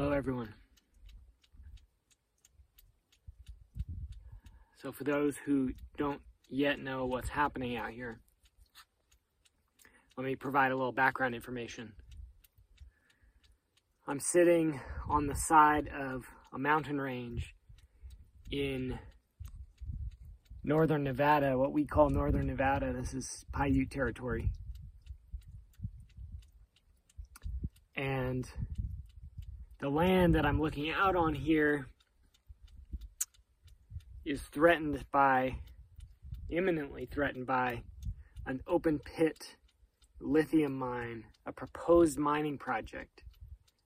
Hello, everyone. So, for those who don't yet know what's happening out here, let me provide a little background information. I'm sitting on the side of a mountain range in northern Nevada, what we call northern Nevada. This is Paiute territory. And the land that I'm looking out on here is threatened by, imminently threatened by, an open pit lithium mine, a proposed mining project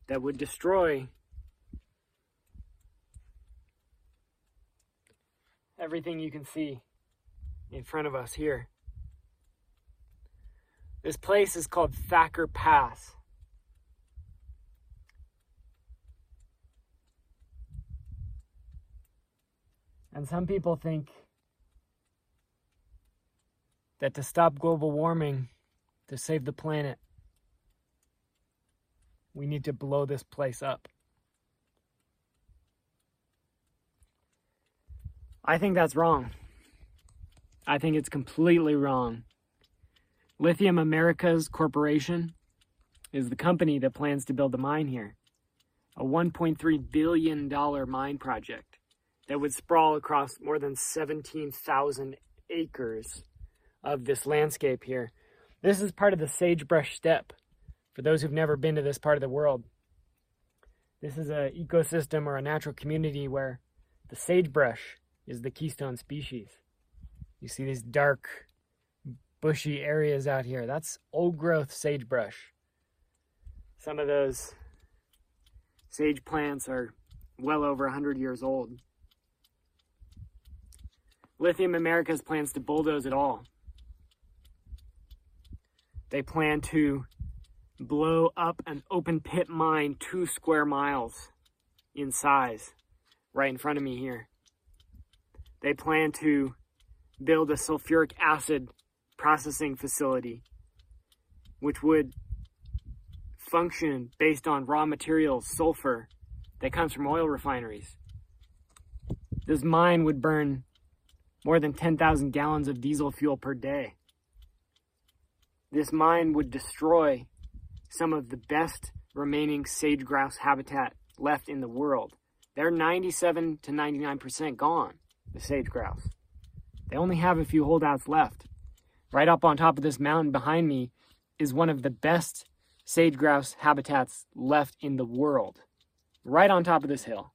that would destroy everything you can see in front of us here. This place is called Thacker Pass. And some people think that to stop global warming, to save the planet, we need to blow this place up. I think that's wrong. I think it's completely wrong. Lithium Americas Corporation is the company that plans to build the mine here. A $1.3 billion mine project that would sprawl across more than 17,000 acres of this landscape here. This is part of the sagebrush steppe for those who've never been to this part of the world. This is an ecosystem or a natural community where the sagebrush is the keystone species. You see these dark, bushy areas out here. That's old growth sagebrush. Some of those sage plants are well over 100 years old. Lithium Americas plans to bulldoze it all. They plan to blow up an open pit mine two square miles in size right in front of me here. They plan to build a sulfuric acid processing facility, which would function based on raw materials, sulfur, that comes from oil refineries. This mine would burn more than 10,000 gallons of diesel fuel per day. This mine would destroy some of the best remaining sage grouse habitat left in the world. They're 97 to 99% gone, the sage grouse. They only have a few holdouts left. Right up on top of this mountain behind me is one of the best sage grouse habitats left in the world. Right on top of this hill.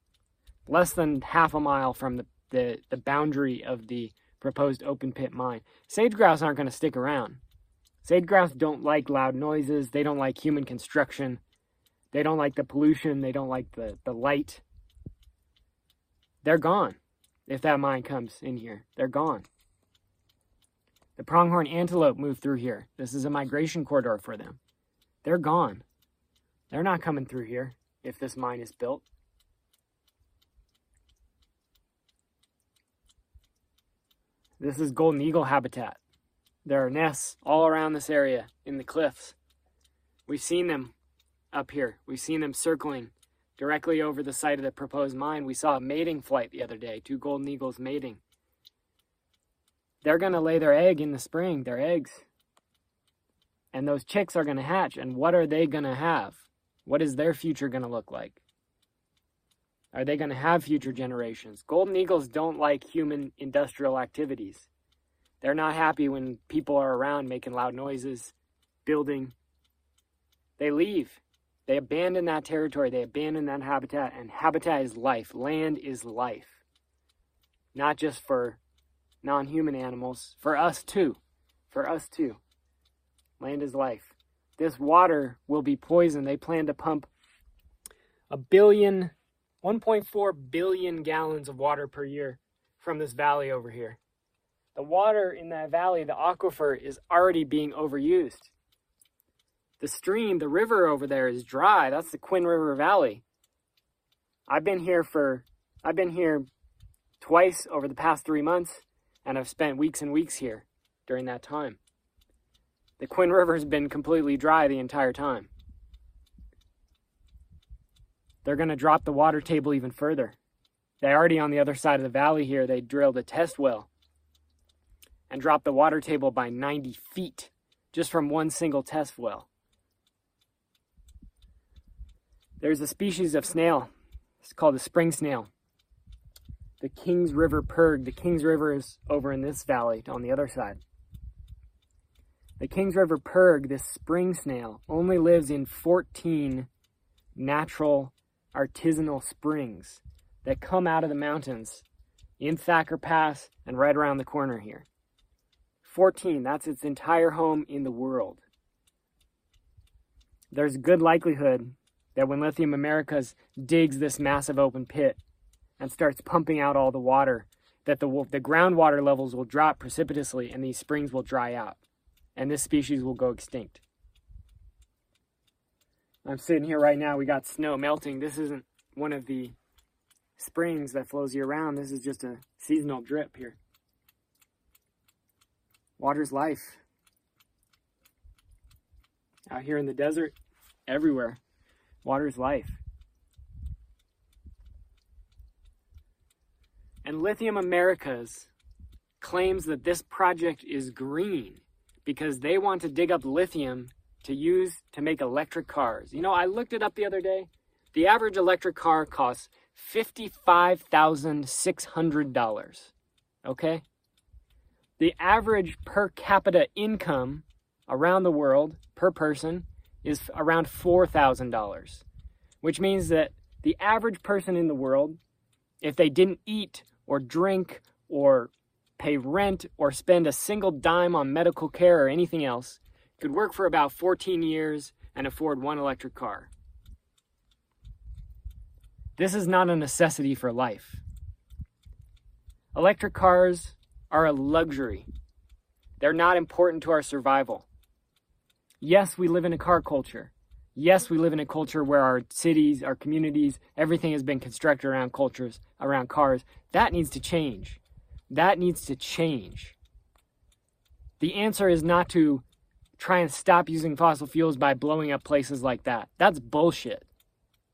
Less than half a mile from the, the, the boundary of the proposed open pit mine. Sage grouse aren't going to stick around. Sage grouse don't like loud noises. They don't like human construction. They don't like the pollution. They don't like the, the light. They're gone if that mine comes in here. They're gone. The pronghorn antelope moved through here. This is a migration corridor for them. They're gone. They're not coming through here if this mine is built. This is golden eagle habitat. There are nests all around this area in the cliffs. We've seen them up here. We've seen them circling directly over the site of the proposed mine. We saw a mating flight the other day, two golden eagles mating. They're going to lay their egg in the spring, their eggs. And those chicks are going to hatch. And what are they going to have? What is their future going to look like? Are they going to have future generations? Golden eagles don't like human industrial activities. They're not happy when people are around making loud noises, building. They leave. They abandon that territory. They abandon that habitat. And habitat is life. Land is life. Not just for non human animals, for us too. For us too. Land is life. This water will be poisoned. They plan to pump a billion, 1.4 billion gallons of water per year from this valley over here the water in that valley, the aquifer, is already being overused. The stream, the river over there is dry. That's the Quinn River Valley. I've been here for, I've been here twice over the past three months, and I've spent weeks and weeks here during that time. The Quinn River has been completely dry the entire time. They're going to drop the water table even further. They already on the other side of the valley here, they drilled a test well and dropped the water table by 90 feet just from one single test well. There's a species of snail. It's called the spring snail. The Kings River pyrg. The Kings River is over in this valley on the other side. The Kings River pyrg, this spring snail, only lives in 14 natural artisanal springs that come out of the mountains in Thacker Pass and right around the corner here. 14, that's its entire home in the world. There's good likelihood that when Lithium Americas digs this massive open pit and starts pumping out all the water, that the, the groundwater levels will drop precipitously and these springs will dry out and this species will go extinct. I'm sitting here right now, we got snow melting. This isn't one of the springs that flows year round. This is just a seasonal drip here. Water's life. Out here in the desert, everywhere. Water's life. And Lithium Americas claims that this project is green because they want to dig up lithium to use to make electric cars. You know, I looked it up the other day. The average electric car costs $55,600. Okay? The average per capita income around the world per person is around $4,000, which means that the average person in the world, if they didn't eat or drink or pay rent or spend a single dime on medical care or anything else, could work for about 14 years and afford one electric car. This is not a necessity for life. Electric cars are a luxury. They're not important to our survival. Yes, we live in a car culture. Yes, we live in a culture where our cities, our communities, everything has been constructed around cultures, around cars. That needs to change. That needs to change. The answer is not to try and stop using fossil fuels by blowing up places like that. That's bullshit.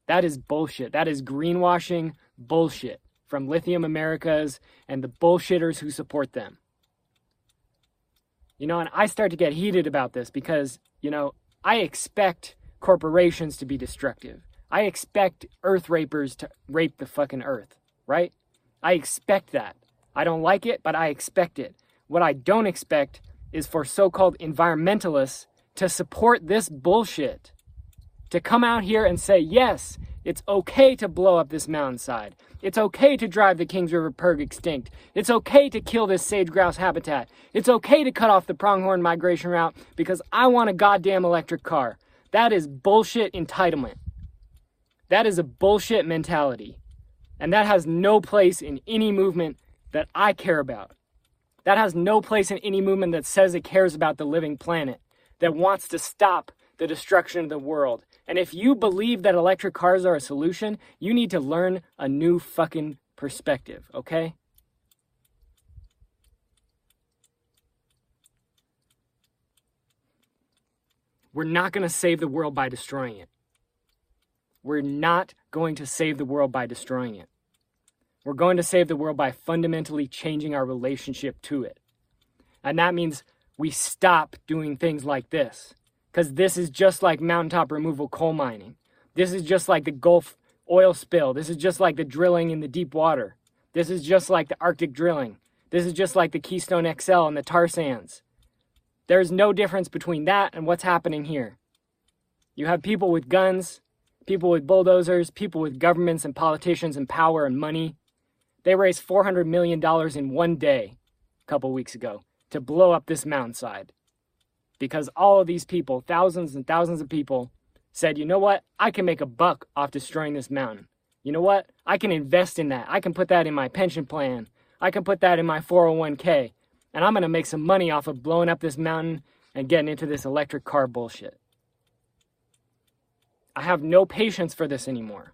That is bullshit. That is greenwashing bullshit from Lithium Americas and the bullshitters who support them. You know, and I start to get heated about this because, you know, I expect corporations to be destructive. I expect earth rapers to rape the fucking earth, right? I expect that. I don't like it, but I expect it. What I don't expect is for so called environmentalists to support this bullshit. To come out here and say, yes, it's okay to blow up this mountainside. It's okay to drive the Kings River Pyrg extinct. It's okay to kill this sage grouse habitat. It's okay to cut off the pronghorn migration route because I want a goddamn electric car. That is bullshit entitlement. That is a bullshit mentality. And that has no place in any movement that I care about. That has no place in any movement that says it cares about the living planet, that wants to stop the destruction of the world. And if you believe that electric cars are a solution, you need to learn a new fucking perspective, okay? We're not going to save the world by destroying it. We're not going to save the world by destroying it. We're going to save the world by fundamentally changing our relationship to it. And that means we stop doing things like this. Because this is just like mountaintop removal coal mining. This is just like the Gulf oil spill. This is just like the drilling in the deep water. This is just like the Arctic drilling. This is just like the Keystone XL and the tar sands. There's no difference between that and what's happening here. You have people with guns, people with bulldozers, people with governments and politicians and power and money they raised $400 million in one day a couple weeks ago to blow up this mountainside. Because all of these people, thousands and thousands of people, said, you know what? I can make a buck off destroying this mountain. You know what? I can invest in that. I can put that in my pension plan. I can put that in my 401k. And I'm going to make some money off of blowing up this mountain and getting into this electric car bullshit. I have no patience for this anymore.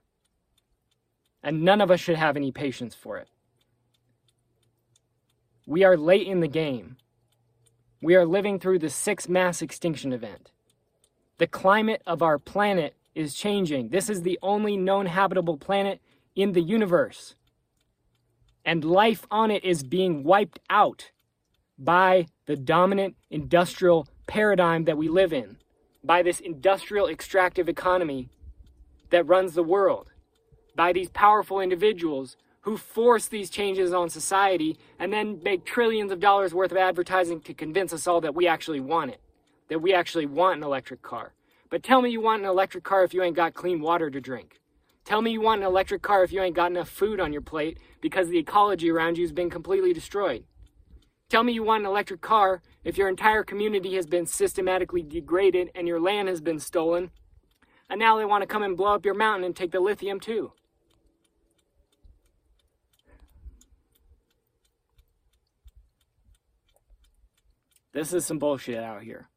And none of us should have any patience for it. We are late in the game. We are living through the sixth mass extinction event. The climate of our planet is changing. This is the only known habitable planet in the universe. And life on it is being wiped out by the dominant industrial paradigm that we live in, by this industrial extractive economy that runs the world, by these powerful individuals who force these changes on society and then make trillions of dollars worth of advertising to convince us all that we actually want it, that we actually want an electric car. But tell me you want an electric car if you ain't got clean water to drink. Tell me you want an electric car if you ain't got enough food on your plate because the ecology around you has been completely destroyed. Tell me you want an electric car if your entire community has been systematically degraded and your land has been stolen. And now they want to come and blow up your mountain and take the lithium too. This is some bullshit out here.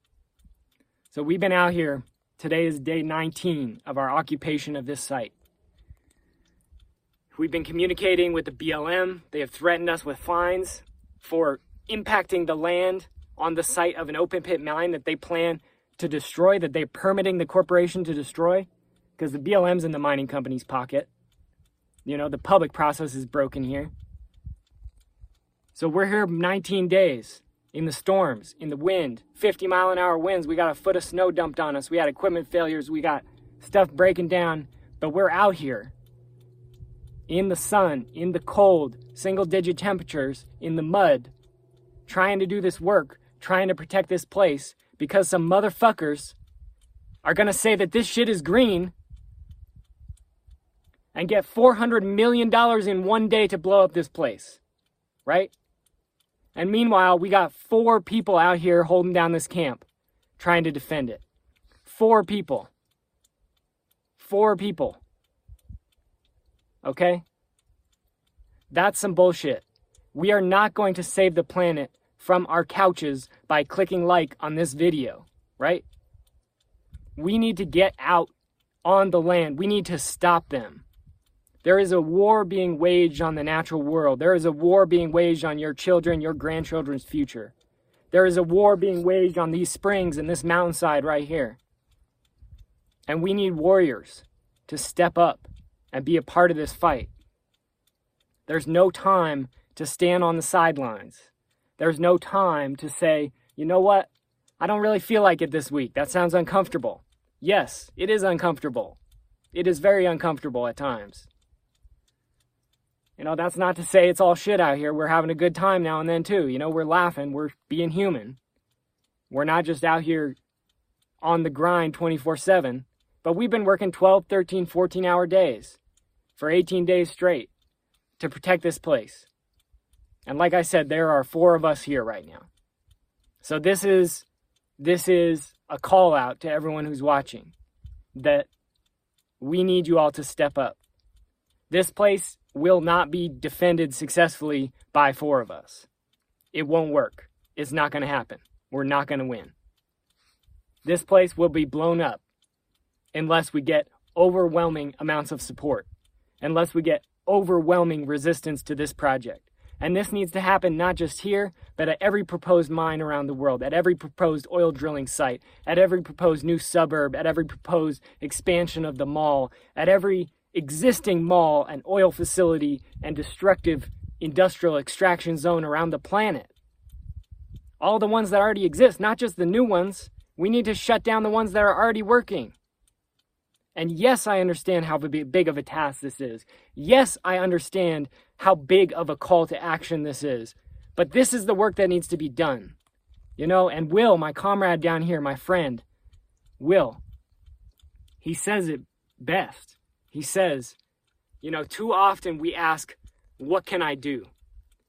So we've been out here. Today is day 19 of our occupation of this site. We've been communicating with the BLM. They have threatened us with fines for impacting the land on the site of an open pit mine that they plan to destroy, that they're permitting the corporation to destroy, because the BLM's in the mining company's pocket. You know, the public process is broken here. So we're here 19 days in the storms, in the wind, 50 mile an hour winds. We got a foot of snow dumped on us. We had equipment failures. We got stuff breaking down. But we're out here in the sun, in the cold, single digit temperatures, in the mud, trying to do this work, trying to protect this place because some motherfuckers are going to say that this shit is green and get $400 million in one day to blow up this place. Right? And meanwhile, we got four people out here holding down this camp, trying to defend it. Four people. Four people. Okay? That's some bullshit. We are not going to save the planet from our couches by clicking like on this video, right? We need to get out on the land. We need to stop them. There is a war being waged on the natural world. There is a war being waged on your children, your grandchildren's future. There is a war being waged on these springs and this mountainside right here. And we need warriors to step up and be a part of this fight. There's no time to stand on the sidelines. There's no time to say, you know what? I don't really feel like it this week. That sounds uncomfortable. Yes, it is uncomfortable. It is very uncomfortable at times. You know, that's not to say it's all shit out here. We're having a good time now and then, too. You know, we're laughing, we're being human. We're not just out here on the grind 24 7, but we've been working 12, 13, 14 hour days for 18 days straight to protect this place. And like I said, there are four of us here right now. So this is this is a call out to everyone who's watching that we need you all to step up. This place will not be defended successfully by four of us. It won't work. It's not going to happen. We're not going to win. This place will be blown up unless we get overwhelming amounts of support, unless we get overwhelming resistance to this project. And this needs to happen not just here, but at every proposed mine around the world, at every proposed oil drilling site, at every proposed new suburb, at every proposed expansion of the mall, at every existing mall and oil facility and destructive industrial extraction zone around the planet. All the ones that already exist, not just the new ones. We need to shut down the ones that are already working. And yes, I understand how big of a task this is. Yes, I understand how big of a call to action this is. But this is the work that needs to be done. You know, and Will, my comrade down here, my friend, Will, he says it best. He says, you know, too often we ask, what can I do?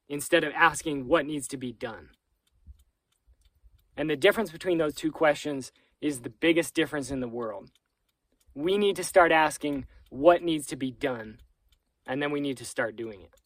Instead of asking what needs to be done. And the difference between those two questions is the biggest difference in the world. We need to start asking what needs to be done, and then we need to start doing it.